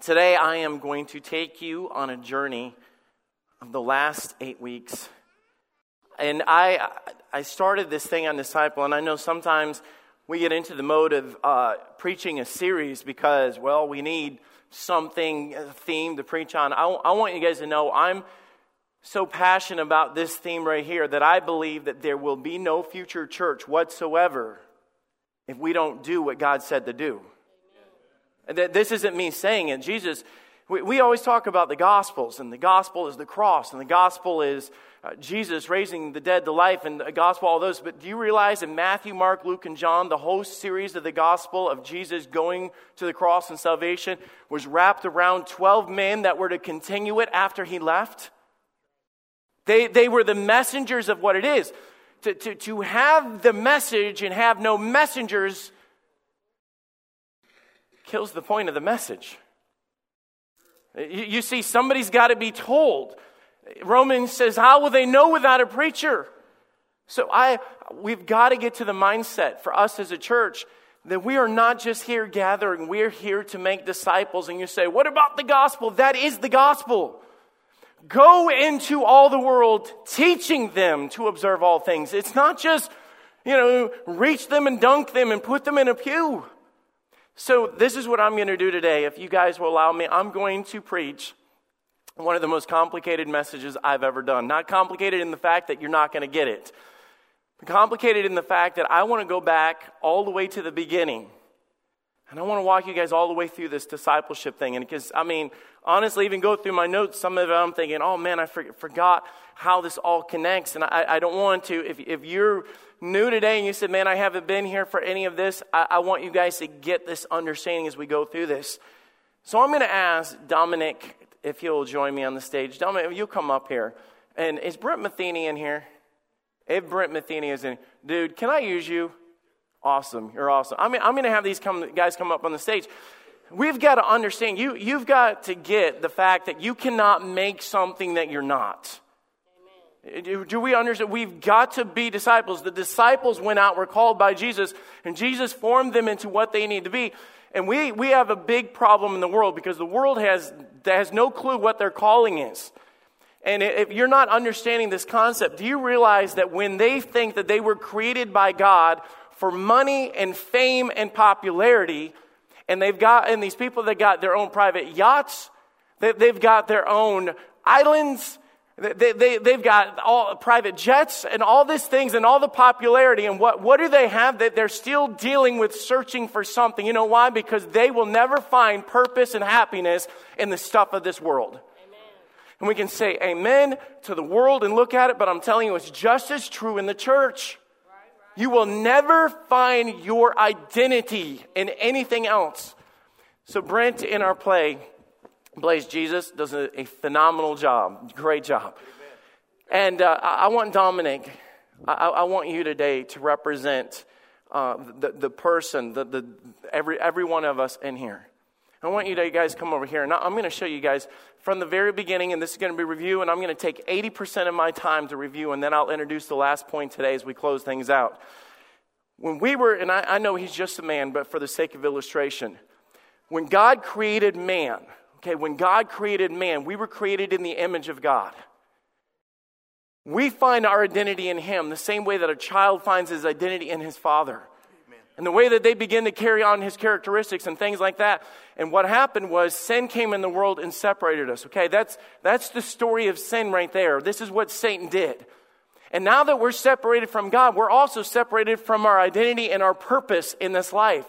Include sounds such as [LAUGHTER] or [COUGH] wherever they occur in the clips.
Today, I am going to take you on a journey of the last eight weeks. And I, I started this thing on Disciple, and I know sometimes we get into the mode of uh, preaching a series because, well, we need something, a theme to preach on. I, I want you guys to know I'm so passionate about this theme right here that I believe that there will be no future church whatsoever if we don't do what God said to do. This isn't me saying it. Jesus, we, we always talk about the Gospels, and the Gospel is the cross, and the Gospel is uh, Jesus raising the dead to life, and the Gospel, all those. But do you realize in Matthew, Mark, Luke, and John, the whole series of the Gospel of Jesus going to the cross and salvation was wrapped around 12 men that were to continue it after he left? They, they were the messengers of what it is. To, to, to have the message and have no messengers kills the point of the message. You, see, somebody's got to be told. Romans says, How will they know without a preacher? So I, we've got to get to the mindset for us as a church that we are not just here gathering, we're here to make disciples. And you say, What about the gospel? That is the gospel. Go into all the world teaching them to observe all things. It's not just, you know, reach them and dunk them and put them in a pew. So, this is what I'm going to do today. If you guys will allow me, I'm going to preach one of the most complicated messages I've ever done. Not complicated in the fact that you're not going to get it, but complicated in the fact that I want to go back all the way to the beginning. And I want to walk you guys all the way through this discipleship thing. And because, I mean, honestly, even go through my notes, some of it I'm thinking, oh man, I forgot how this all connects. And I, I don't want to, if, if you're new today and you said, man, I haven't been here for any of this, I, I want you guys to get this understanding as we go through this. So I'm going to ask Dominic if he'll join me on the stage. Dominic, you come up here. And is Brent Matheny in here? If Brent Matheny is in, dude, can I use you? Awesome. You're awesome. I mean, I'm going to have these come, guys come up on the stage. We've got to understand, you, you've got to get the fact that you cannot make something that you're not. Do we understand? We've got to be disciples. The disciples went out, were called by Jesus, and Jesus formed them into what they need to be. And we, we have a big problem in the world because the world has, has no clue what their calling is. And if you're not understanding this concept, do you realize that when they think that they were created by God for money and fame and popularity, and they've got, and these people that got their own private yachts, they, they've got their own islands, they, they, they've got all private jets and all these things and all the popularity. And what, what do they have? That they're still dealing with searching for something. You know why? Because they will never find purpose and happiness in the stuff of this world. Amen. And we can say amen to the world and look at it, but I'm telling you, it's just as true in the church. You will never find your identity in anything else. So, Brent, in our play, Blaze Jesus does a, a phenomenal job. Great job. And uh, I, I, want Dominic, I, I, want you today to represent uh, the, the person, the, the, every, every one of us in here. I want you to guys come over here. And I'm going to show you guys from the very beginning, and this is going to be review, and I'm going to take 80% of my time to review, and then I'll introduce the last point today as we close things out. When we were, and I, I know he's just a man, but for the sake of illustration, when God created man, Okay, when God created man, we were created in the image of God. We find our identity in Him the same way that a child finds his identity in his father. And the way that they begin to carry on his characteristics and things like that. And what happened was sin came in the world and separated us. Okay, that's, that's the story of sin right there. This is what Satan did. And now that we're separated from God, we're also separated from our identity and our purpose in this life.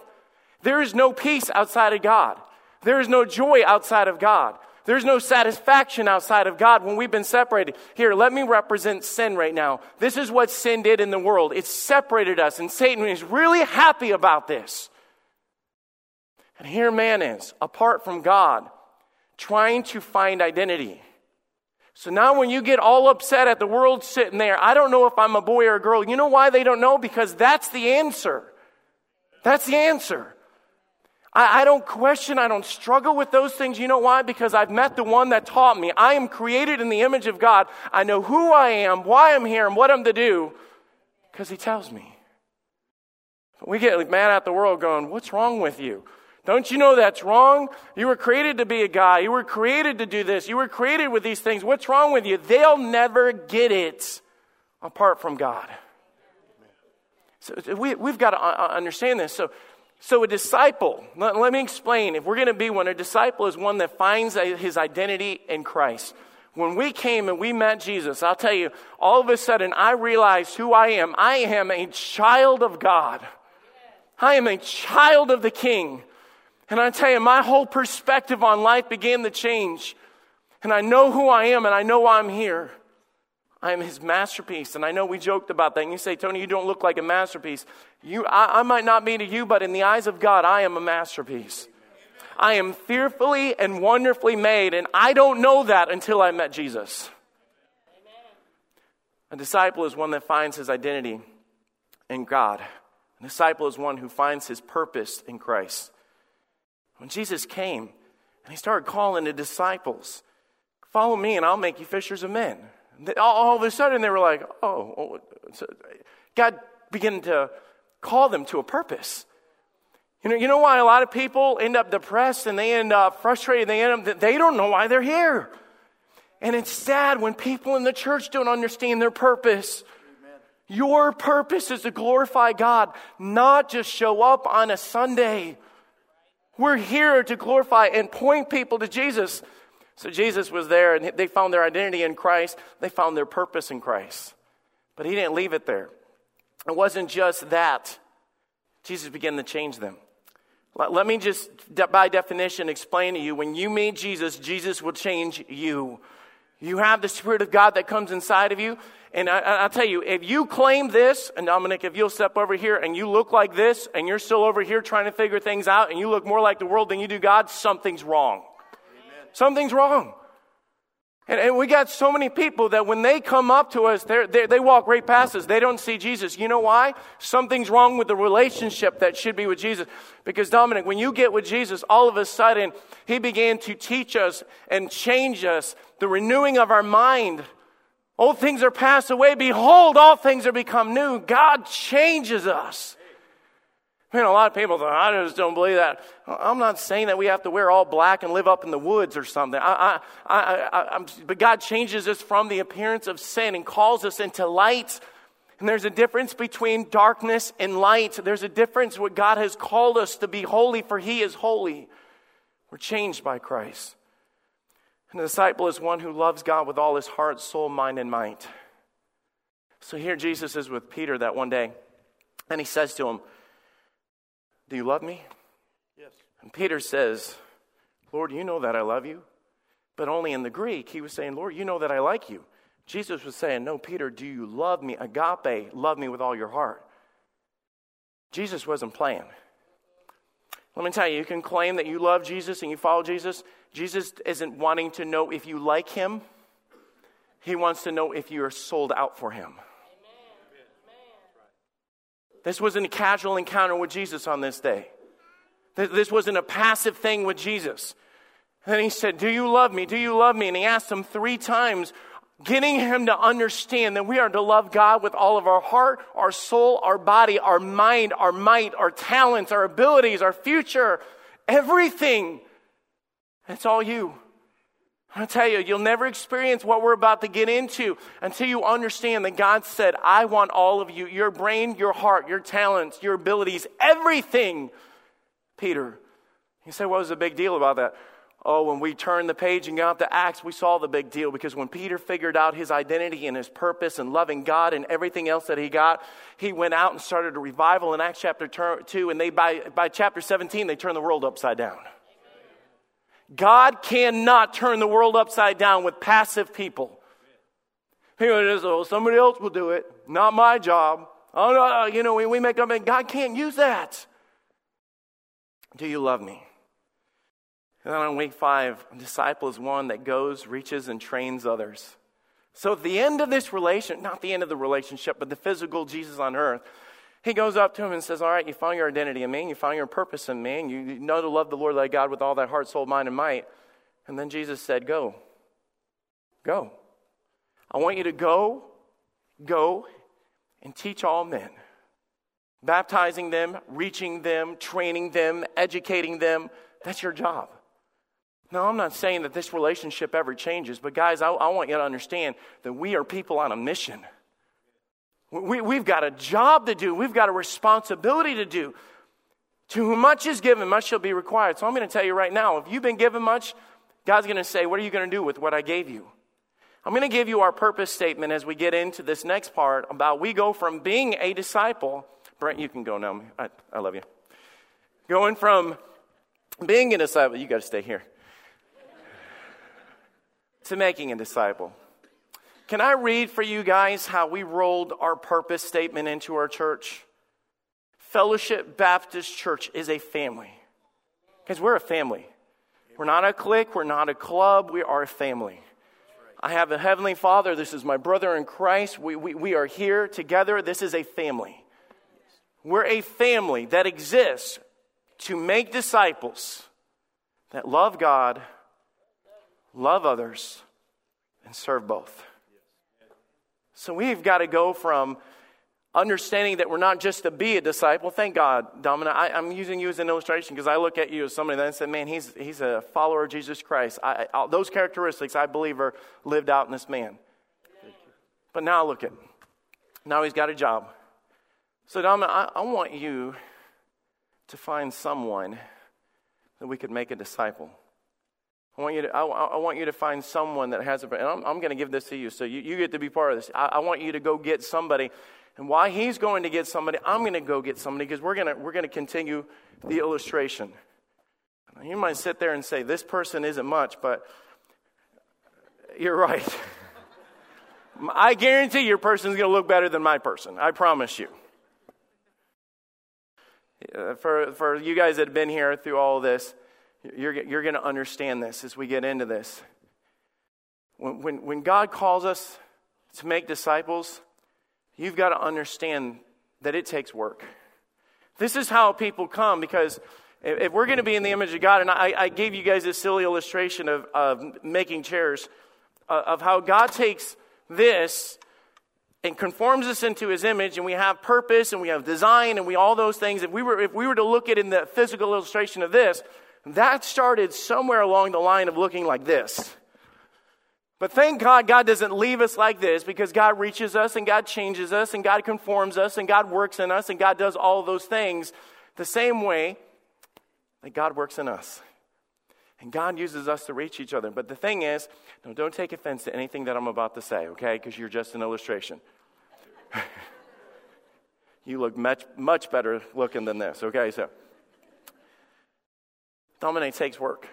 There is no peace outside of God. There is no joy outside of God. There's no satisfaction outside of God when we've been separated. Here, let me represent sin right now. This is what sin did in the world. It separated us, and Satan is really happy about this. And here man is, apart from God, trying to find identity. So now when you get all upset at the world sitting there, I don't know if I'm a boy or a girl. You know why they don't know? Because that's the answer. That's the answer. I, I don't question, I don't struggle with those things. You know why? Because I've met the one that taught me. I am created in the image of God. I know who I am, why I'm here, and what I'm to do because he tells me. We get mad at the world going, What's wrong with you? Don't you know that's wrong? You were created to be a guy. You were created to do this. You were created with these things. What's wrong with you? They'll never get it apart from God. So we, we've got to uh, uh, understand this. So, so a disciple, let, let me explain. If we're going to be one, a disciple is one that finds his identity in Christ. When we came and we met Jesus, I'll tell you, all of a sudden I realized who I am. I am a child of God. I am a child of the King. And I tell you, my whole perspective on life began to change. And I know who I am and I know why I'm here. I am his masterpiece. And I know we joked about that. And you say, Tony, you don't look like a masterpiece. You, I, I might not be to you, but in the eyes of God, I am a masterpiece. I am fearfully and wonderfully made, and I don't know that until I met Jesus. A disciple is one that finds his identity in God. A disciple is one who finds his purpose in Christ. When Jesus came and he started calling the disciples, Follow me and I'll make you fishers of men. All of a sudden they were like, Oh, oh God began to call them to a purpose. You know, you know why a lot of people end up depressed and they end up frustrated, they end up, they don't know why they're here. And it's sad when people in the church don't understand their purpose. Amen. Your purpose is to glorify God, not just show up on a Sunday. We're here to glorify and point people to Jesus. So Jesus was there and they found their identity in Christ. They found their purpose in Christ. But he didn't leave it there. It wasn't just that. Jesus began to change them. Let me just, by definition, explain to you when you meet Jesus, Jesus will change you. You have the Spirit of God that comes inside of you. And I, will tell you, if you claim this, and Dominic, if you'll step over here and you look like this, and you're still over here trying to figure things out, and you look more like the world than you do God, something's wrong. Something's wrong. And, and, we got so many people that when they come up to us, they're, they're, they walk right past us. They don't see Jesus. You know why? Something's wrong with the relationship that should be with Jesus. Because, Dominic, when you get with Jesus, all of a sudden, He began to teach us and change us, the renewing of our mind. Old things are passed away. Behold, all things are become new. God changes us. Man, a lot of people I just don't believe that. I'm not saying that we have to wear all black and live up in the woods or something. I, I, I, but God changes us from the appearance of sin and calls us into light. And there's a difference between darkness and light. There's a difference what God has called us to be holy, for He is holy. We're changed by Christ. And the disciple is one who loves God with all his heart, soul, mind, and might. So here Jesus is with Peter that one day, and he says to him, do you love me? Yes. And Peter says, Lord, you know that I love you. But only in the Greek, he was saying, Lord, you know that I like you. Jesus was saying, No, Peter, do you love me? Agape, love me with all your heart. Jesus wasn't playing. Let me tell you, you can claim that you love Jesus and you follow Jesus. Jesus isn't wanting to know if you like him, he wants to know if you are sold out for him. This wasn't a casual encounter with Jesus on this day. This wasn't a passive thing with Jesus. And he said, Do you love me? Do you love me? And he asked him three times, getting him to understand that we are to love God with all of our heart, our soul, our body, our mind, our might, our talents, our abilities, our future, everything. It's all you. I tell you, you'll never experience what we're about to get into until you understand that God said, I want all of you your brain, your heart, your talents, your abilities, everything. Peter, you say, What was the big deal about that? Oh, when we turned the page and got to Acts, we saw the big deal because when Peter figured out his identity and his purpose and loving God and everything else that he got, he went out and started a revival in Acts chapter 2. And they, by, by chapter 17, they turned the world upside down. God cannot turn the world upside down with passive people. People just, oh, somebody else will do it. Not my job. Oh, no, uh, you know, we, we make up, and God can't use that. Do you love me? And then on week five, disciple is one that goes, reaches, and trains others. So at the end of this relation, not the end of the relationship, but the physical Jesus on earth, he goes up to him and says, All right, you found your identity in me, you found your purpose in me, you know to love the Lord thy God with all thy heart, soul, mind, and might. And then Jesus said, Go. Go. I want you to go, go, and teach all men. baptizing them, reaching them, training them, educating them. That's your job. Now, I'm not saying that this relationship ever changes, but guys, I, I want you to understand that we are people on a mission. We, we've got a job to do, we've got a responsibility to do. To whom much is given, much shall be required. So I'm going to tell you right now if you've been given much, God's going to say, What are you going to do with what I gave you? I'm going to give you our purpose statement as we get into this next part about we go from being a disciple. Brent, you can go now. I, I love you. Going from being a disciple, you got to stay here, to making a disciple. Can I read for you guys how we rolled our purpose statement into our church? Fellowship Baptist Church is a family. Because we're a family. We're not a clique, we're not a club, we are a family. I have a Heavenly Father. This is my brother in Christ. We, we, we are here together. This is a family. We're a family that exists to make disciples that love God, love others, and serve both. So we've got to go from understanding that we're not just to be a disciple. Thank God, Domina. I, am using you as an illustration because I look at you as somebody that I said, man, he's, he's a follower of Jesus Christ. I, I, those characteristics, I believe, are lived out in this man. But now look at Now he's got a job. So, Domina, I, I want you to find someone that we could make a disciple. I want you to, I, I, want you to find someone that has a, and I'm, I'm going to give this to you, so you, you get to be part of this. I, I want you to go get somebody and why he's going to get somebody, I'm going to go get somebody because we're going to, we're going to continue the illustration. You might sit there and say, This person isn't much, but you're right. [LAUGHS] I guarantee your person's going to look better than my person. I promise you. For, for you guys that have been here through all this, you're, you're going to understand this as we get into this. When, when, when God calls us to make disciples, you've got to understand that it takes work. This is how people come because if we're going to be in the image of God, and I, I gave you guys this silly illustration of, of making chairs, uh, of how God takes this and conforms us into his image and we have purpose and we have design and we all those things if we were if we were to look at in the physical illustration of this that started somewhere along the line of looking like this but thank God, God doesn't leave us like this because God reaches us and God changes us and God conforms us and God works in us and God does all those things the same way that God works in us. And God uses us to reach each other. But the thing is, no, don't take offense to anything that I'm about to say, okay? Because you're just an illustration. [LAUGHS] you look much, much better looking than this, okay? So, dominate takes work.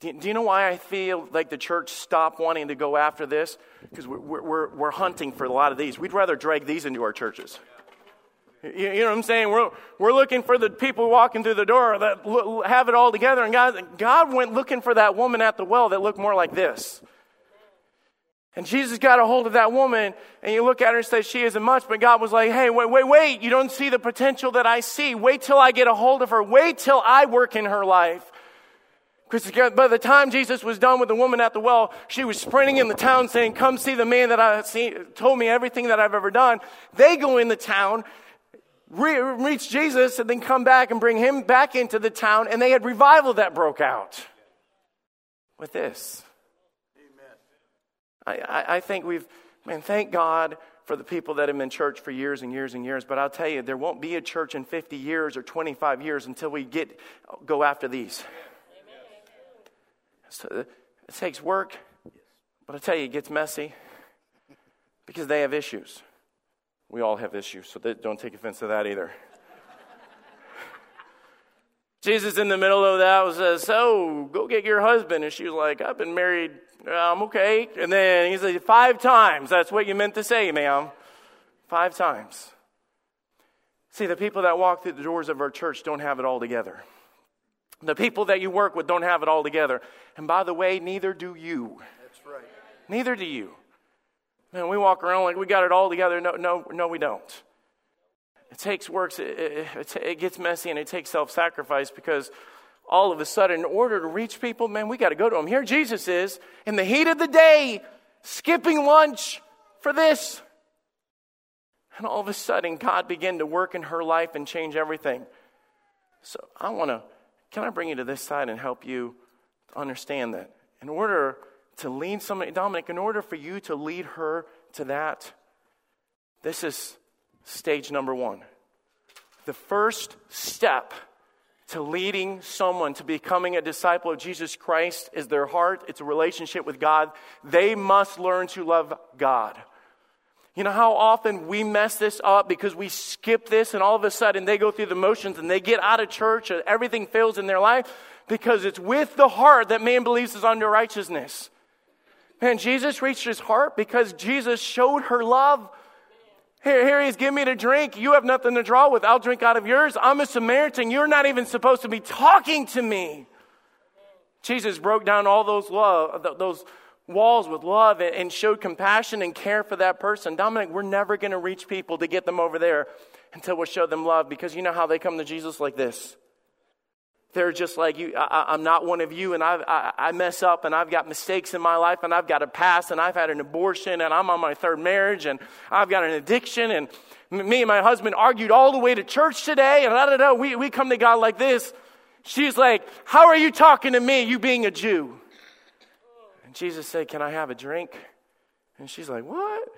Do, do you know why I feel like the church stopped wanting to go after this? Because we're, we're, we're hunting for a lot of these. We'd rather drag these into our churches. You, know what I'm saying? We're, we're looking for the people walking through the door that have it all together. And God, God went looking for that woman at the well that looked more like this. And Jesus got a hold of that woman, and you look at her and say, She isn't much, but God was like, Hey, wait, wait, wait. You don't see the potential that I see. Wait till I get a hold of her. Wait till I work in her life. Because by the time Jesus was done with the woman at the well, she was sprinting in the town saying, Come see the man that I see, told me everything that I've ever done. They go in the town, re- reach Jesus, and then come back and bring him back into the town, and they had revival that broke out with this. I, I, think we've, man, thank God for the people that have been in church for years and years and years. But I'll tell you, there won't be a church in 50 years or 25 years until we get go after these. So it takes work, but I tell you, it gets messy because they have issues. We all have issues, so don't take offense to that either. [LAUGHS] Jesus in the middle of that was says, So go get your husband. And she was like, I've been married. I'm okay. And then he said, Five times. That's what you meant to say, ma'am. Five times. See, the people that walk through the doors of our church don't have it all together. The people that you work with don't have it all together. And by the way, neither do you. That's right. Neither do you. Man, we walk around like we got it all together. No, no, no, we don't. It takes works, it, it, it gets messy, and it takes self sacrifice because all of a sudden, in order to reach people, man, we got to go to them. Here Jesus is in the heat of the day, skipping lunch for this. And all of a sudden, God began to work in her life and change everything. So I want to, can I bring you to this side and help you understand that? In order to lead somebody, Dominic, in order for you to lead her to that, this is stage number one. The first step to leading someone to becoming a disciple of Jesus Christ is their heart, it's a relationship with God. They must learn to love God. You know how often we mess this up because we skip this and all of a sudden they go through the motions and they get out of church and everything fails in their life because it's with the heart that man believes is under righteousness. Man, Jesus reached his heart because Jesus showed her love. Here, here he's give me to drink. You have nothing to draw with. I'll drink out of yours. I'm a Samaritan. You're not even supposed to be talking to me. Jesus broke down all those love, those walls with love and showed compassion and care for that person. Dominic, we're never going to reach people to get them over there until we show them love because you know how they come to Jesus like this. They're just like you. I, am not one of you, and I, I, I mess up, and I've got mistakes in my life, and I've got a past, and I've had an abortion, and I'm on my third marriage, and I've got an addiction, and me and my husband argued all the way to church today, and da da da. We, we come to God like this. She's like, How are you talking to me, you being a Jew? And Jesus said, Can I have a drink? And she's like, What?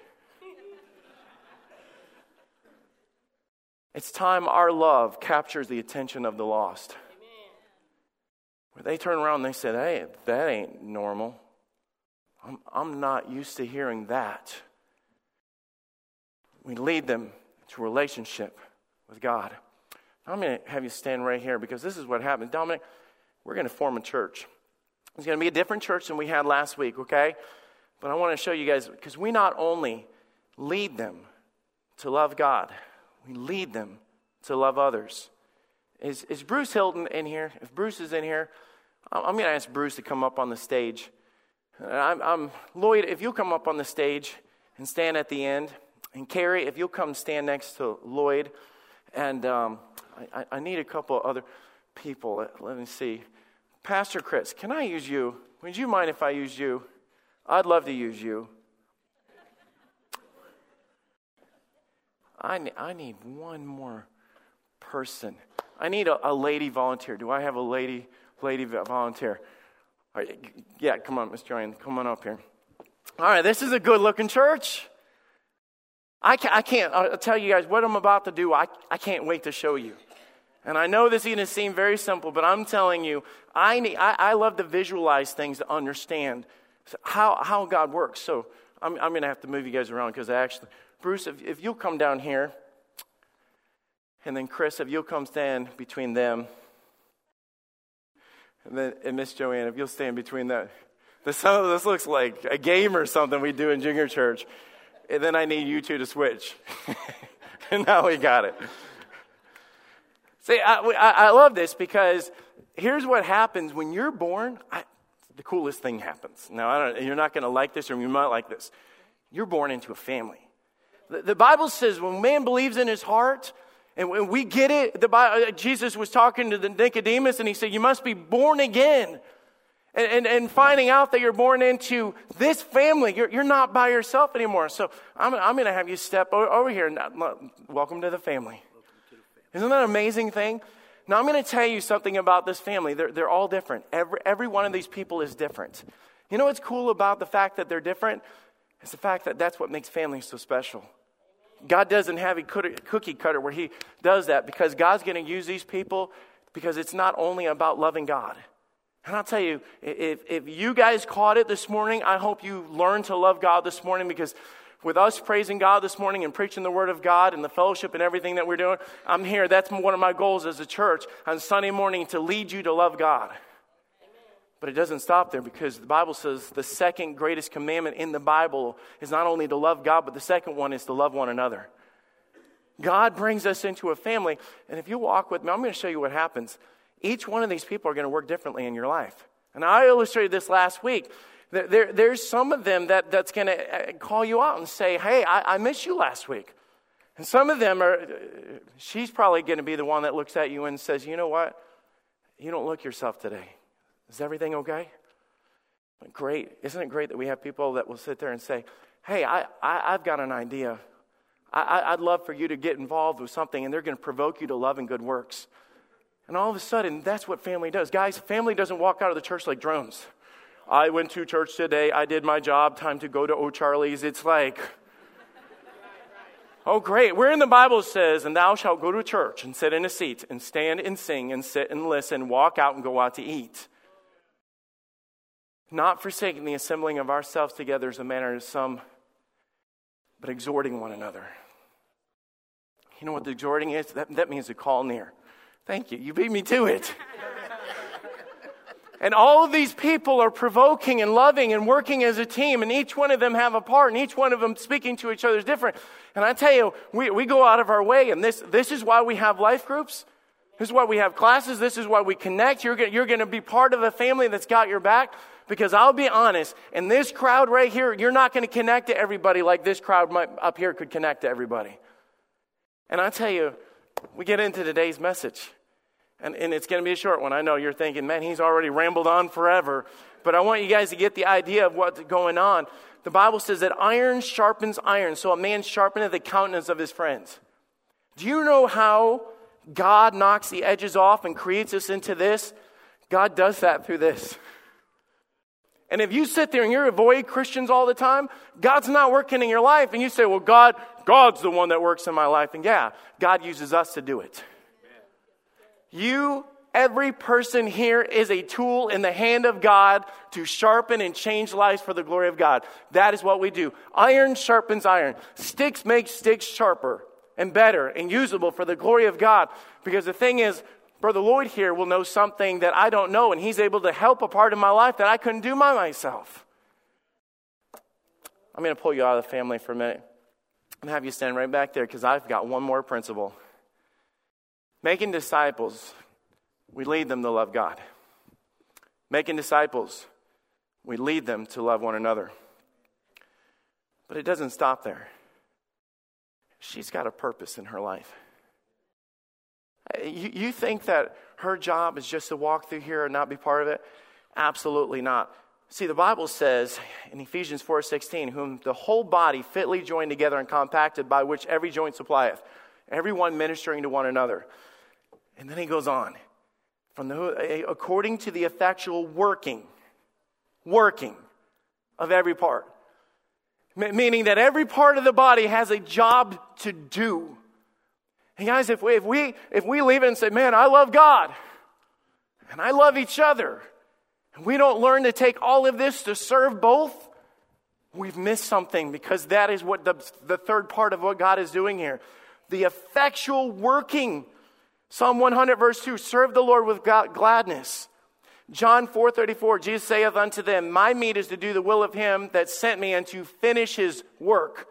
It's time our love captures the attention of the lost. Where they turn around and they say, Hey, that ain't normal. I'm, I'm not used to hearing that. We lead them to relationship with God. I'm going to have you stand right here because this is what happens. Dominic, we're going to form a church. It's going to be a different church than we had last week, okay? But I want to show you guys because we not only lead them to love God, we lead them to love others. Is, is Bruce Hilton in here? If Bruce is in here, I'm going to ask Bruce to come up on the stage. I'm, I'm, Lloyd, if you'll come up on the stage and stand at the end. And Carrie, if you'll come stand next to Lloyd. And um, I, I, need a couple other people. Let me see. Pastor Chris, can I use you? Would you mind if I use you? I'd love to use you. I, I need one more person. I need a, a lady volunteer. Do I have a lady lady volunteer? Yeah, come on, Miss Joanne, come on up here. All right, this is a good looking church. I can't, I can't I'll tell you guys what I'm about to do. I, I can't wait to show you. And I know this is going to seem very simple, but I'm telling you, I, need, I, I love to visualize things to understand how, how God works. So I'm, I'm going to have to move you guys around because I actually, Bruce, if, if you'll come down here, and then Chris, if you'll come stand between them, and then and Miss Joanne, if you'll stand between that. This, this looks like a game or something we do in junior church. And then I need you two to switch. [LAUGHS] and now we got it. See, I, I, I love this because here's what happens when you're born. I, the coolest thing happens. Now, you're not going to like this, or you might like this. You're born into a family. The, the Bible says when man believes in his heart, and when we get it, the Bible, uh, Jesus was talking to the Nicodemus, and he said, "You must be born again." And, and, and, finding out that you're born into this family, you're, you're not by yourself anymore. So I'm, I'm going to have you step over here. Welcome to the family. Isn't that an amazing thing? Now, I'm going to tell you something about this family. They're, they're all different. Every, every one of these people is different. You know what's cool about the fact that they're different? It's the fact that that's what makes families so special. God doesn't have a cookie cutter where He does that because God's going to use these people because it's not only about loving God. And I'll tell you, if, if you guys caught it this morning, I hope you learned to love God this morning because with us praising God this morning and preaching the Word of God and the fellowship and everything that we're doing, I'm here. That's one of my goals as a church on Sunday morning to lead you to love God. But it doesn't stop there because the Bible says the second greatest commandment in the Bible is not only to love God, but the second one is to love one another. God brings us into a family, and if you walk with me, I'm going to show you what happens. Each one of these people are going to work differently in your life. And I illustrated this last week. There, there's some of them that, that's going to uh, call you out and say, Hey, I, I missed you last week. And some of them are, she's probably going to be the one that looks at you and says, You know what? You don't look yourself today. Is everything okay? Great. Isn't it great that we have people that will sit there and say, Hey, I, I, I've got an idea. I, would love for you to get involved with something, and they're going to provoke you to love and good works. And all of a sudden, that's what family does. Guys, family doesn't walk out of the church like drones. I went to church today. I did my job. Time to go to O'Charley's. It's like, oh, great. Where in the Bible says, and thou shalt go to church and sit in a seat and stand and sing and sit and listen, walk out and go out to eat. Not forsaking the assembling of ourselves together as a manner of some, but exhorting one another. You know what the exhorting is? That, that means to call near. Thank you. You beat me to it. And all of these people are provoking and loving and working as a team, and each one of them have a part, and each one of them speaking to each other is different. And I tell you, we, we go out of our way, and this, this is why we have life groups. This is why we have classes. This is why we connect. You're, you're going to be part of a family that's got your back. Because I'll be honest, in this crowd right here, you're not going to connect to everybody like this crowd up here could connect to everybody. And I tell you, we get into today's message. And, and it's going to be a short one. I know you're thinking, man, he's already rambled on forever. But I want you guys to get the idea of what's going on. The Bible says that iron sharpens iron, so a man sharpeneth the countenance of his friends. Do you know how God knocks the edges off and creates us into this? God does that through this. And if you sit there and you avoid Christians all the time, God's not working in your life. And you say, well, God, God's the one that works in my life. And yeah, God uses us to do it. You, every person here, is a tool in the hand of God to sharpen and change lives for the glory of God. That is what we do. Iron sharpens iron. Sticks make sticks sharper and better and usable for the glory of God. Because the thing is, Brother Lloyd here will know something that I don't know, and he's able to help a part of my life that I couldn't do by myself. I'm going to pull you out of the family for a minute and have you stand right back there because I've got one more principle. Making disciples, we lead them to love God. Making disciples, we lead them to love one another. But it doesn't stop there. She's got a purpose in her life. You, you think that her job is just to walk through here and not be part of it? Absolutely not. See, the Bible says in Ephesians 4:16, whom the whole body fitly joined together and compacted by which every joint supplieth, everyone ministering to one another. And then he goes on. From the, according to the effectual working, working of every part. Meaning that every part of the body has a job to do. And guys, if we, if we, if we leave it and say, man, I love God and I love each other, and we don't learn to take all of this to serve both, we've missed something because that is what the, the third part of what God is doing here. The effectual working Psalm 100, verse 2 Serve the Lord with gladness. John 4 34, Jesus saith unto them, My meat is to do the will of him that sent me and to finish his work.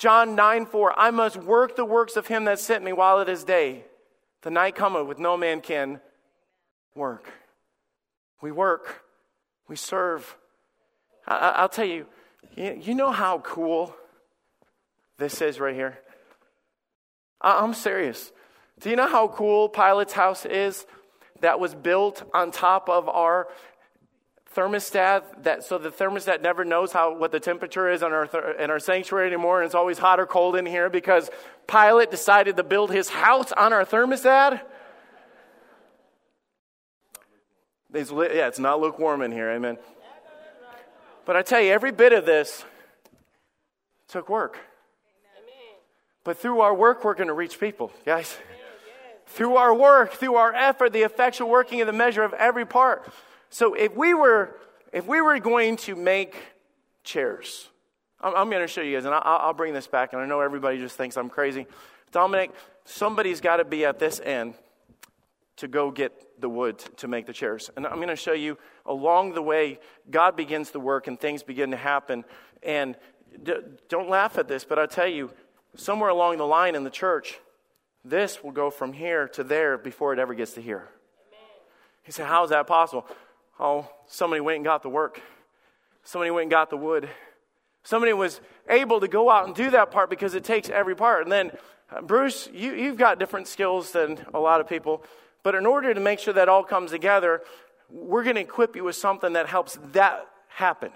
John 9 4, I must work the works of him that sent me while it is day. The night cometh with no man can work. We work, we serve. I, will tell you, you know how cool this is right here? I'm serious. Do you know how cool Pilot's house is? That was built on top of our thermostat that so the thermostat never knows how what the temperature is in our in our sanctuary anymore and it's always hot or cold in here because Pilate decided to build his house on our thermostat? It's, yeah it's not lukewarm in here amen. But i tell you every bit of this took work. But through our work we're going to reach people guys. Through our work, through our effort, the effectual working of the measure of every part. So if we were, if we were going to make chairs, I'm, I'm going to show you guys, and I'll, I'll bring this back, and I know everybody just thinks I'm crazy. Dominic, somebody's got to be at this end to go get the wood to make the chairs. And I'm going to show you along the way, God begins the work and things begin to happen. And d- don't laugh at this, but I tell you, somewhere along the line in the church, this will go from here to there before it ever gets to here. He said, How is that possible? Oh, somebody went and got the work. Somebody went and got the wood. Somebody was able to go out and do that part because it takes every part. And then, uh, Bruce, you, you've got different skills than a lot of people. But in order to make sure that all comes together, we're going to equip you with something that helps that happen.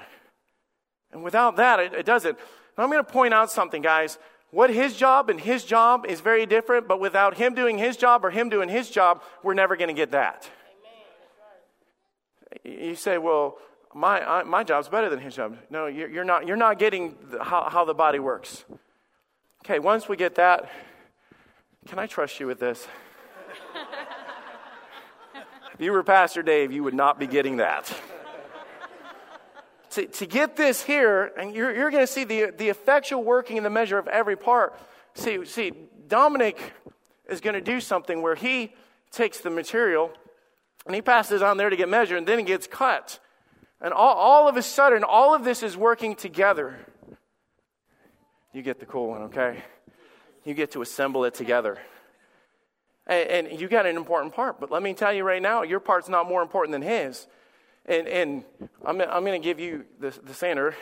And without that, it, it doesn't. I'm going to point out something, guys what his job and his job is very different, but without him doing his job or him doing his job, we're never going to get that. You say, well, my, I, my job's better than his job. No, you're, you're not, you're not getting the, how, how the body works. Okay, once we get that, can I trust you with this? if you were Pastor Dave, you would not be getting that to, to get this here, and you're, you're going to see the, the effectual working in the measure of every part. See, see, Dominic is going to do something where he takes the material and he passes on there to get measured, and then he gets cut. And all, all of a sudden, all of this is working together. You get the cool one, okay? You get to assemble it together. And, and you got an important part, but let me tell you right now, your part's not more important than his. And, and I'm, I'm going to give you the, the sander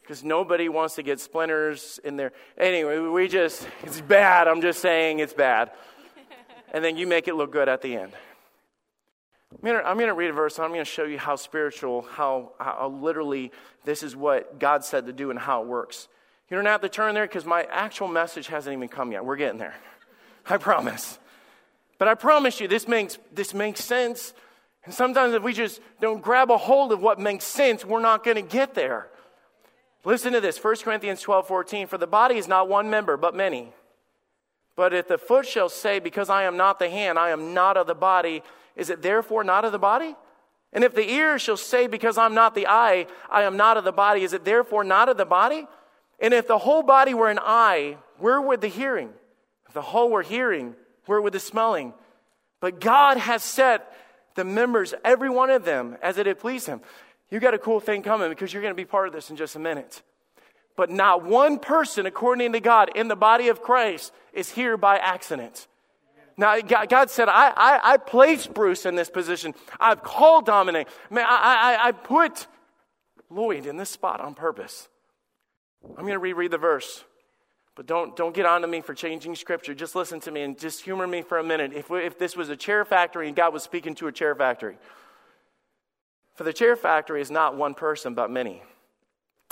because nobody wants to get splinters in there. Anyway, we just, it's bad. I'm just saying it's bad. And then you make it look good at the end. I'm going to read a verse and I'm going to show you how spiritual, how, how literally this is what God said to do and how it works. You don't have to turn there because my actual message hasn't even come yet. We're getting there. [LAUGHS] I promise. But I promise you, this makes, this makes sense and sometimes if we just don't grab a hold of what makes sense, we're not going to get there. Listen to this 1 Corinthians 12 14. For the body is not one member, but many. But if the foot shall say, Because I am not the hand, I am not of the body, is it therefore not of the body? And if the ear shall say, Because I'm not the eye, I am not of the body, is it therefore not of the body? And if the whole body were an eye, where would the hearing? If the whole were hearing, where would the smelling? But God has set the members, every one of them, as it had pleased him. You got a cool thing coming because you're going to be part of this in just a minute. But not one person, according to God, in the body of Christ is here by accident. Now, God said, I, I, I placed Bruce in this position. I've called Dominic. Man, I, I, I put Lloyd in this spot on purpose. I'm going to reread the verse. But don't, don't get on to me for changing scripture. Just listen to me and just humor me for a minute. If, if this was a chair factory and God was speaking to a chair factory, for the chair factory is not one person, but many.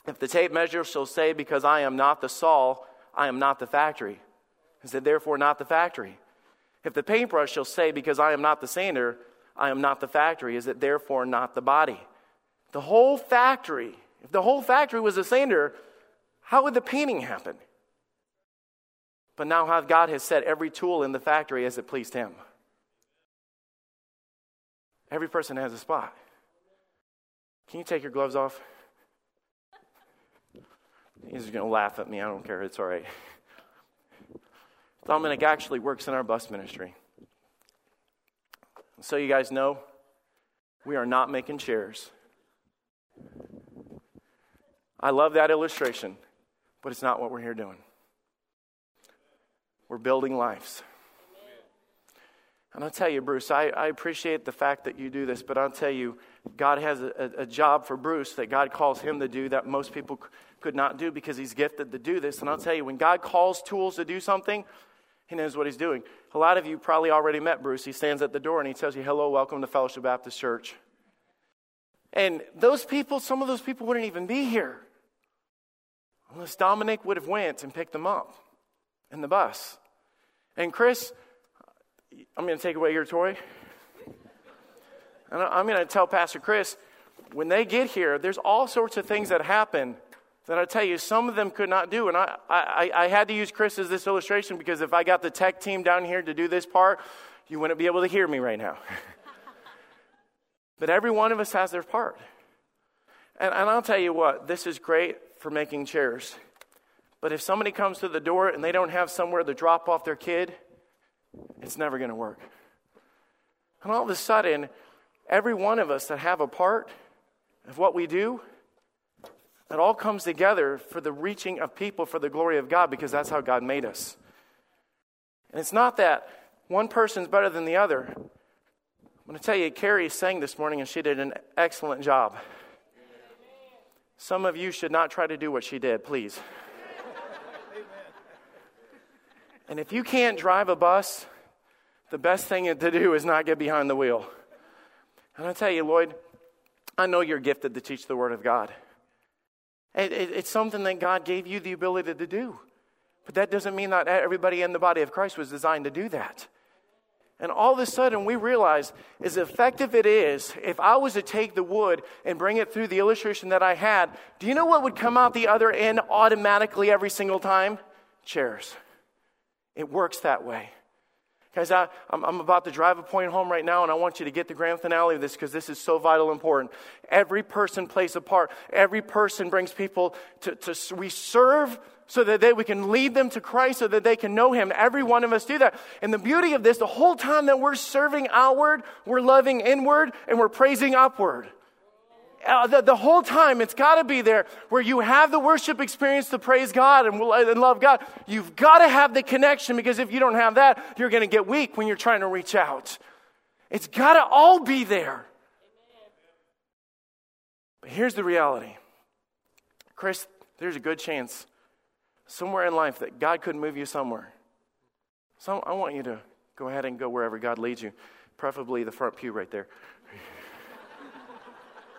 If the tape measure shall say, Because I am not the saw, I am not the factory, is it therefore not the factory? If the paintbrush shall say, Because I am not the sander, I am not the factory, is it therefore not the body? The whole factory, if the whole factory was a sander, how would the painting happen? But now how God has set every tool in the factory as it pleased him. Every person has a spot. Can you take your gloves off? He's going to laugh at me. I don't care. It's all right. Dominic actually works in our bus ministry. So, you guys know, we are not making chairs. I love that illustration, but it's not what we're here doing. We're building lives. And I'll tell you, Bruce, I, I appreciate the fact that you do this, but I'll tell you, God has a, a, job for Bruce that God calls him to do that most people could not do because he's gifted to do this. And I'll tell you, when God calls tools to do something, he knows what he's doing. A lot of you probably already met Bruce. He stands at the door and he tells you, Hello, welcome to Fellowship Baptist Church. And those people, some of those people wouldn't even be here unless Dominic would have went and picked them up in the bus. And Chris, I'm going to take away your toy. And I'm going to tell Pastor Chris, when they get here, there's all sorts of things that happen that I tell you, some of them could not do. And I, I, I had to use Chris as this illustration because if I got the tech team down here to do this part, you wouldn't be able to hear me right now. [LAUGHS] but every one of us has their part. And, and I'll tell you what, this is great for making chairs. But if somebody comes to the door and they don't have somewhere to drop off their kid, it's never going to work. And all of a sudden, every one of us that have a part of what we do, it all comes together for the reaching of people for the glory of God because that's how God made us. And it's not that one person's better than the other. I'm going to tell you, Carrie sang this morning and she did an excellent job. Some of you should not try to do what she did, please. And if you can't drive a bus, the best thing to do is not get behind the wheel. And I tell you, Lloyd, I know you're gifted to teach the Word of God. It, it, it's something that God gave you the ability to do. But that doesn't mean that everybody in the body of Christ was designed to do that. And all of a sudden, we realize, as effective it is, if I was to take the wood and bring it through the illustration that I had, do you know what would come out the other end automatically every single time? Chairs. It works that way. Guys, I, am about to drive a point home right now, and I want you to get the grand finale of this because this is so vital important. Every person plays a part. Every person brings people to, to we serve so that they, we can lead them to Christ so that they can know Him. Every one of us do that. And the beauty of this, the whole time that we're serving outward, we're loving inward and we're praising upward. Uh, the, the, whole time, it's got to be there where you have the worship experience to praise God and, and love God. You've got to have the connection because if you don't have that, you're going to get weak when you're trying to reach out. It's got to all be there. But here's the reality Chris, there's a good chance somewhere in life that God could move you somewhere. So I want you to go ahead and go wherever God leads you, preferably the front pew right there.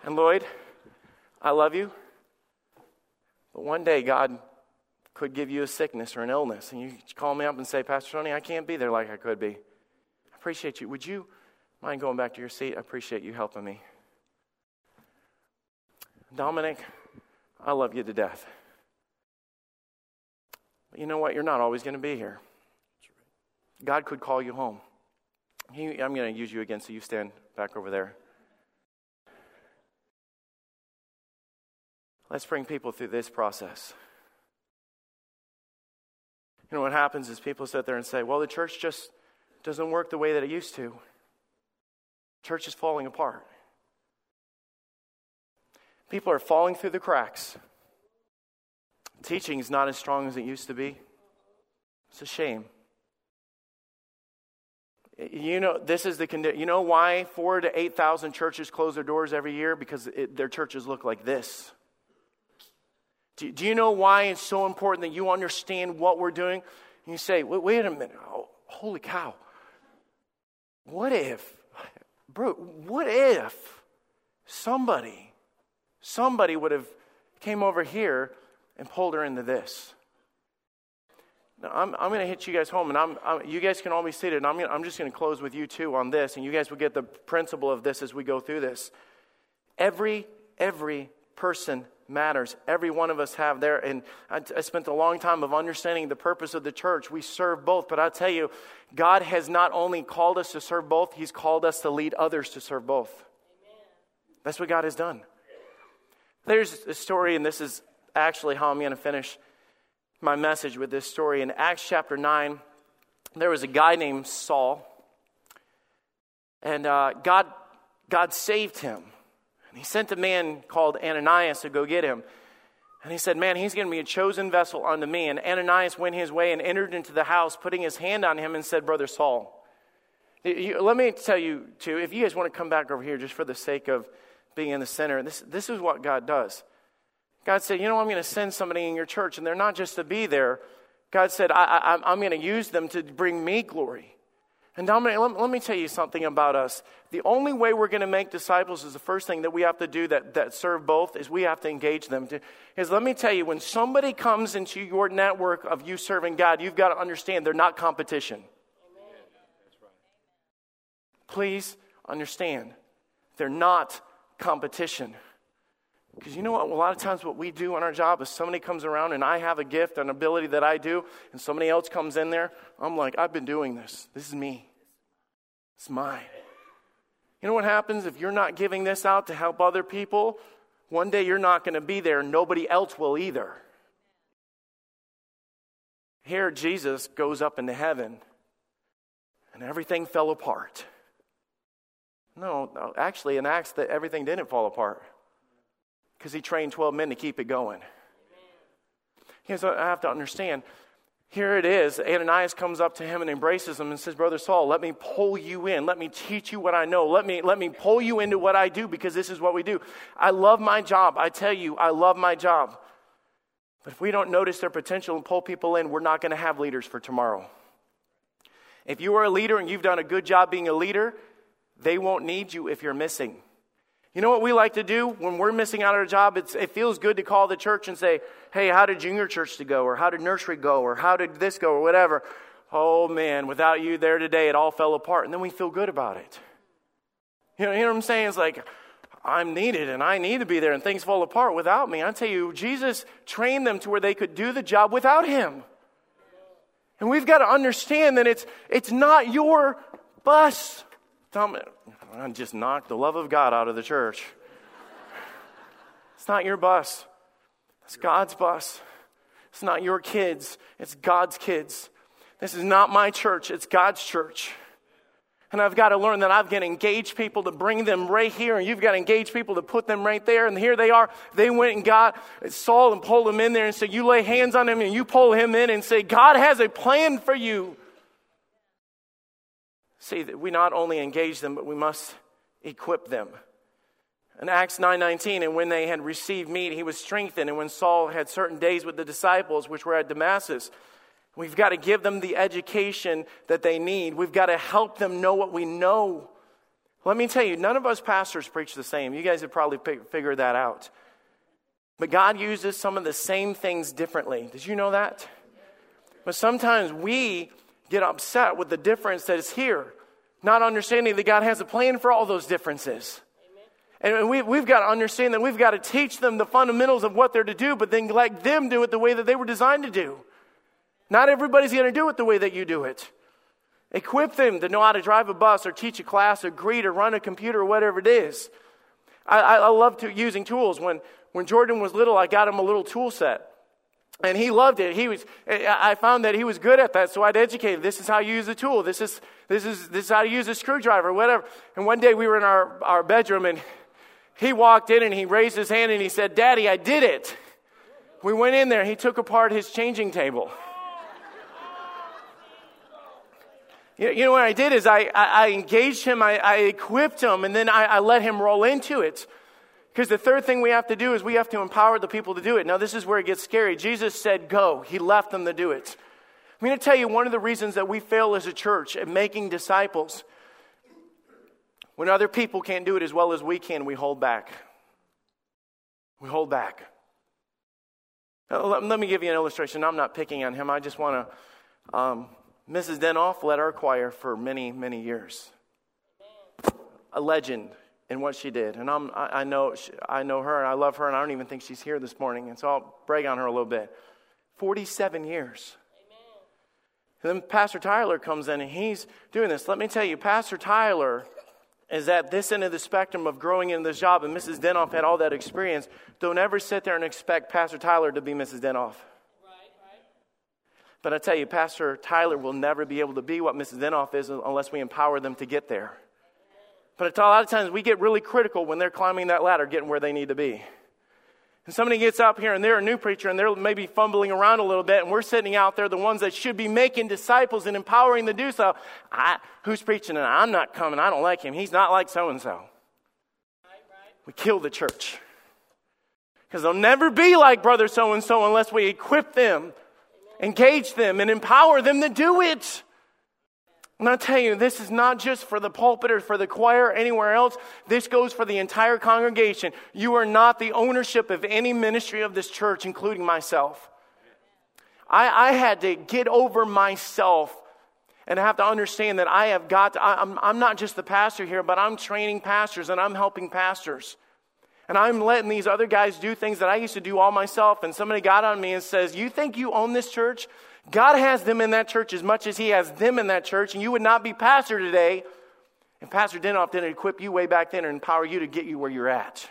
And Lloyd, I love you. But one day God could give you a sickness or an illness, and you call me up and say, Pastor Tony, I can't be there like I could be. I appreciate you. Would you mind going back to your seat? I appreciate you helping me. Dominic, I love you to death. But you know what? You're not always going to be here. God could call you home. He, I'm going to use you again, so you stand back over there. Let's bring people through this process. You know what happens is people sit there and say, well, the church just doesn't work the way that it used to. Church is falling apart. People are falling through the cracks. Teaching is not as strong as it used to be. It's a shame. You know, this is the condition. You know why four to 8,000 churches close their doors every year? Because it, their churches look like this. Do, do, you know why it's so important that you understand what we're doing? And you say, wait, wait a minute. Oh, holy cow. What if, bro, what if somebody, somebody would have came over here and pulled her into this. Now, I'm, I'm going to hit you guys home, and I'm, I'm, you guys can all be seated, and I'm, gonna, I'm just going to close with you too on this, and you guys will get the principle of this as we go through this. Every, every person matters. Every one of us have there, and I, spent a long time of understanding the purpose of the church. We serve both, but I tell you, God has not only called us to serve both, He's called us to lead others to serve both. Amen. That's what God has done. There's a story, and this is actually how I'm going to finish my message with this story. In Acts chapter 9, there was a guy named Saul, and uh, God, God saved him. And he sent a man called Ananias to go get him. And he said, Man, he's going to be a chosen vessel unto me. And Ananias went his way and entered into the house, putting his hand on him and said, Brother Saul. You, let me tell you, too, if you guys want to come back over here just for the sake of being in the center, this, this is what God does. God said, You know, I'm going to send somebody in your church, and they're not just to be there. God said, I, am going to use them to bring me glory. And Dominic, let, let, me tell you something about us. The only way we're going to make disciples is the first thing that we have to do that, that serve both is we have to engage them. To, is let me tell you, when somebody comes into your network of you serving God, you've got to understand they're not competition. Please understand, they're not competition. Because you know what? A lot of times, what we do on our job is somebody comes around and I have a gift, an ability that I do, and somebody else comes in there. I'm like, I've been doing this. This is me. It's mine. You know what happens if you're not giving this out to help other people? One day you're not going to be there, nobody else will either. Here, Jesus goes up into heaven, and everything fell apart. No, no actually, in Acts, that everything didn't fall apart because he trained 12 men to keep it going. Here's what I have to understand. Here it is. Ananias comes up to him and embraces him and says, Brother Saul, let me pull you in. Let me teach you what I know. Let me, let me pull you into what I do because this is what we do. I love my job. I tell you, I love my job. But if we don't notice their potential and pull people in, we're not going to have leaders for tomorrow. If you are a leader and you've done a good job being a leader, they won't need you if you're missing. You know what we like to do when we're missing out on a job? It's, it feels good to call the church and say, hey, how did junior church to go? Or how did nursery go? Or how did this go? Or whatever. Oh man, without you there today, it all fell apart. And then we feel good about it. You know, you know what I'm saying? It's like, I'm needed and I need to be there and things fall apart without me. I tell you, Jesus trained them to where they could do the job without him. And we've got to understand that it's, it's not your bus. Tell me, I just knocked the love of God out of the church. It's not your bus. It's God's bus. It's not your kids. It's God's kids. This is not my church. It's God's church. And I've got to learn that I've got to engage people to bring them right here, and you've got to engage people to put them right there. And here they are. They went and got Saul and pulled him in there and said, You lay hands on him and you pull him in and say, God has a plan for you. See, that we not only engage them, but we must equip them. In Acts 9:19, and when they had received meat, he was strengthened. And when Saul had certain days with the disciples, which were at Damascus, We've got to give them the education that they need. We've got to help them know what we know. Let me tell you, none of us pastors preach the same. You guys have probably figured that out. But God uses some of the same things differently. Did you know that? But sometimes we get upset with the difference that is here, not understanding that God has a plan for all those differences. And we, we've got to understand that we've got to teach them the fundamentals of what they're to do, but then let them do it the way that they were designed to do. Not everybody's going to do it the way that you do it. Equip them to know how to drive a bus or teach a class or greet or run a computer or whatever it is. I, I, I love to, using tools. When, when Jordan was little, I got him a little tool set. And he loved it. He was, I found that he was good at that, so I'd educate him. This is how you use a tool. This is, this is, this is how to use a screwdriver, whatever. And one day we were in our, our bedroom and he walked in and he raised his hand and he said, Daddy, I did it. We went in there. He took apart his changing table. You know what I did is I, I, I engaged him, I, I, equipped him, and then I, I let him roll into it. Because the third thing we have to do is we have to empower the people to do it. Now, this is where it gets scary. Jesus said, Go. He left them to do it. I'm going to tell you one of the reasons that we fail as a church at making disciples. When other people can't do it as well as we can, we hold back. We hold back. Now, let, me give you an illustration. I'm not picking on him. I just want to um, Mrs. Denoff led our choir for many, many years. A legend in what she did. And I'm, I, know, I know her and I love her, and I don't even think she's here this morning. And so I'll brag on her a little bit. 47 years. And then Pastor Tyler comes in and he's doing this. Let me tell you, Pastor Tyler is at this end of the spectrum of growing in this job, and Mrs. Denoff had all that experience. Don't ever sit there and expect Pastor Tyler to be Mrs. Denoff. But I tell you, Pastor Tyler will never be able to be what Mrs. Denoff is unless we empower them to get there. But a lot of times we get really critical when they're climbing that ladder, getting where they need to be. And somebody gets up here and they're a new preacher and they're maybe fumbling around a little bit, and we're sitting out there, the ones that should be making disciples and empowering to do so. I, who's preaching? And I'm not coming. I don't like him. He's not like so and so. We kill the church. Because they'll never be like brother so and so unless we equip them engage them and empower them to do it. And I tell you, this is not just for the pulpit or for the choir or anywhere else. This goes for the entire congregation. You are not the ownership of any ministry of this church, including myself. I, I had to get over myself and I have to understand that I have got to, I, I'm, I'm not just the pastor here, but I'm training pastors and I'm helping pastors. And I'm letting these other guys do things that I used to do all myself. And somebody got on me and says, You think you own this church? God has them in that church as much as He has them in that church, and you would not be pastor today. And Pastor Denoff didn't equip you way back then and empower you to get you where you're at.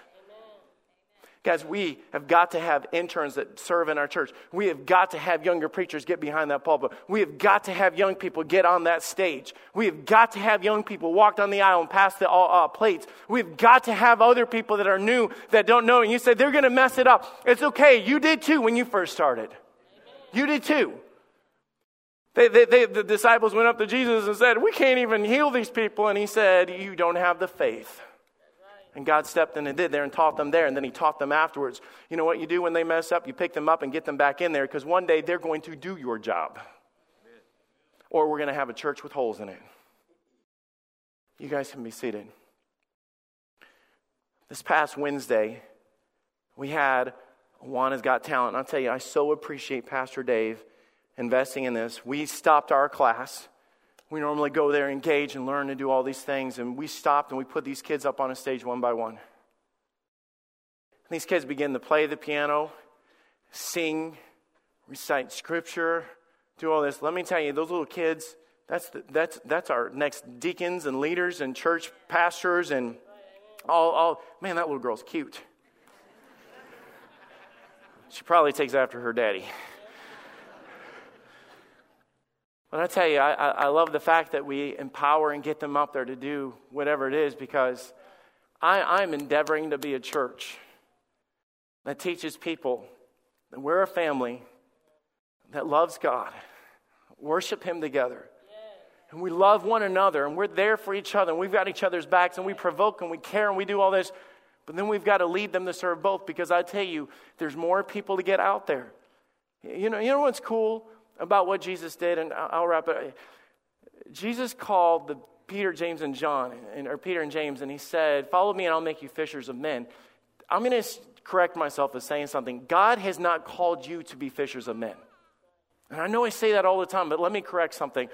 Guys, we have got to have interns that serve in our church. We have got to have younger preachers get behind that pulpit. We have got to have young people get on that stage. We have got to have young people walk down the aisle and pass the uh, uh plates. We've got to have other people that are new that don't know. And you say they're going to mess it up. It's okay. You did too when you first started. You did too. They, they, they, the disciples went up to Jesus and said, We can't even heal these people. And he said, You don't have the faith. And God stepped in and did there and taught them there. And then He taught them afterwards. You know what you do when they mess up? You pick them up and get them back in there because one day they're going to do your job. Or we're going to have a church with holes in it. You guys can be seated. This past Wednesday, we had Juana's Got Talent. And I'll tell you, I so appreciate Pastor Dave investing in this. We stopped our class. We normally go there, engage, and learn to do all these things. And we stopped and we put these kids up on a stage one by one. And these kids begin to play the piano, sing, recite scripture, do all this. Let me tell you, those little kids, that's, the, that's, that's our next deacons and leaders and church pastors and all, all. Man, that little girl's cute. She probably takes after her daddy. But I tell you, I, I love the fact that we empower and get them up there to do whatever it is because I, I'm endeavoring to be a church that teaches people that we're a family that loves God, worship Him together. And we love one another and we're there for each other and we've got each other's backs and we provoke and we care and we do all this. But then we've got to lead them to serve both because I tell you, there's more people to get out there. You know, you know what's cool about what Jesus did? And I'll wrap it. Jesus called the Peter, James, and John, and, or Peter and James, and he said, Follow me and I'll make you fishers of men. I'm going to correct myself as saying something. God has not called you to be fishers of men. And I know I say that all the time, but let me correct something.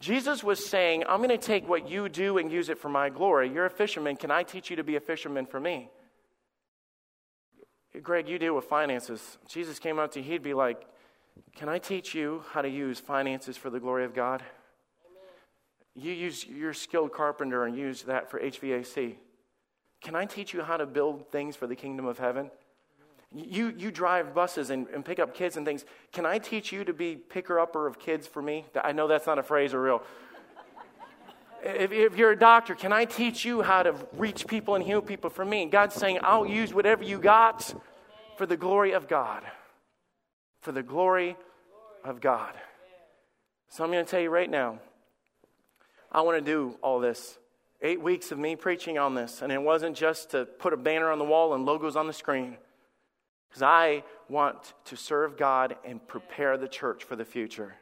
Jesus was saying, I'm going to take what you do and use it for my glory. You're a fisherman. Can I teach you to be a fisherman for me? Greg, you deal with finances. Jesus came up to you, he'd be like, Can I teach you how to use finances for the glory of God? Amen. You use your skilled carpenter and use that for HVAC. Can I teach you how to build things for the kingdom of heaven? You, you drive buses and, and pick up kids and things. Can I teach you to be picker upper of kids for me? I know that's not a phrase or real. [LAUGHS] if, if you're a doctor, can I teach you how to reach people and heal people for me? God's saying, I'll use whatever you got for the glory of God. For the glory of God. So I'm going to tell you right now, I want to do all this. Eight weeks of me preaching on this, and it wasn't just to put a banner on the wall and logos on the screen. Because I want to serve God and prepare the church for the future.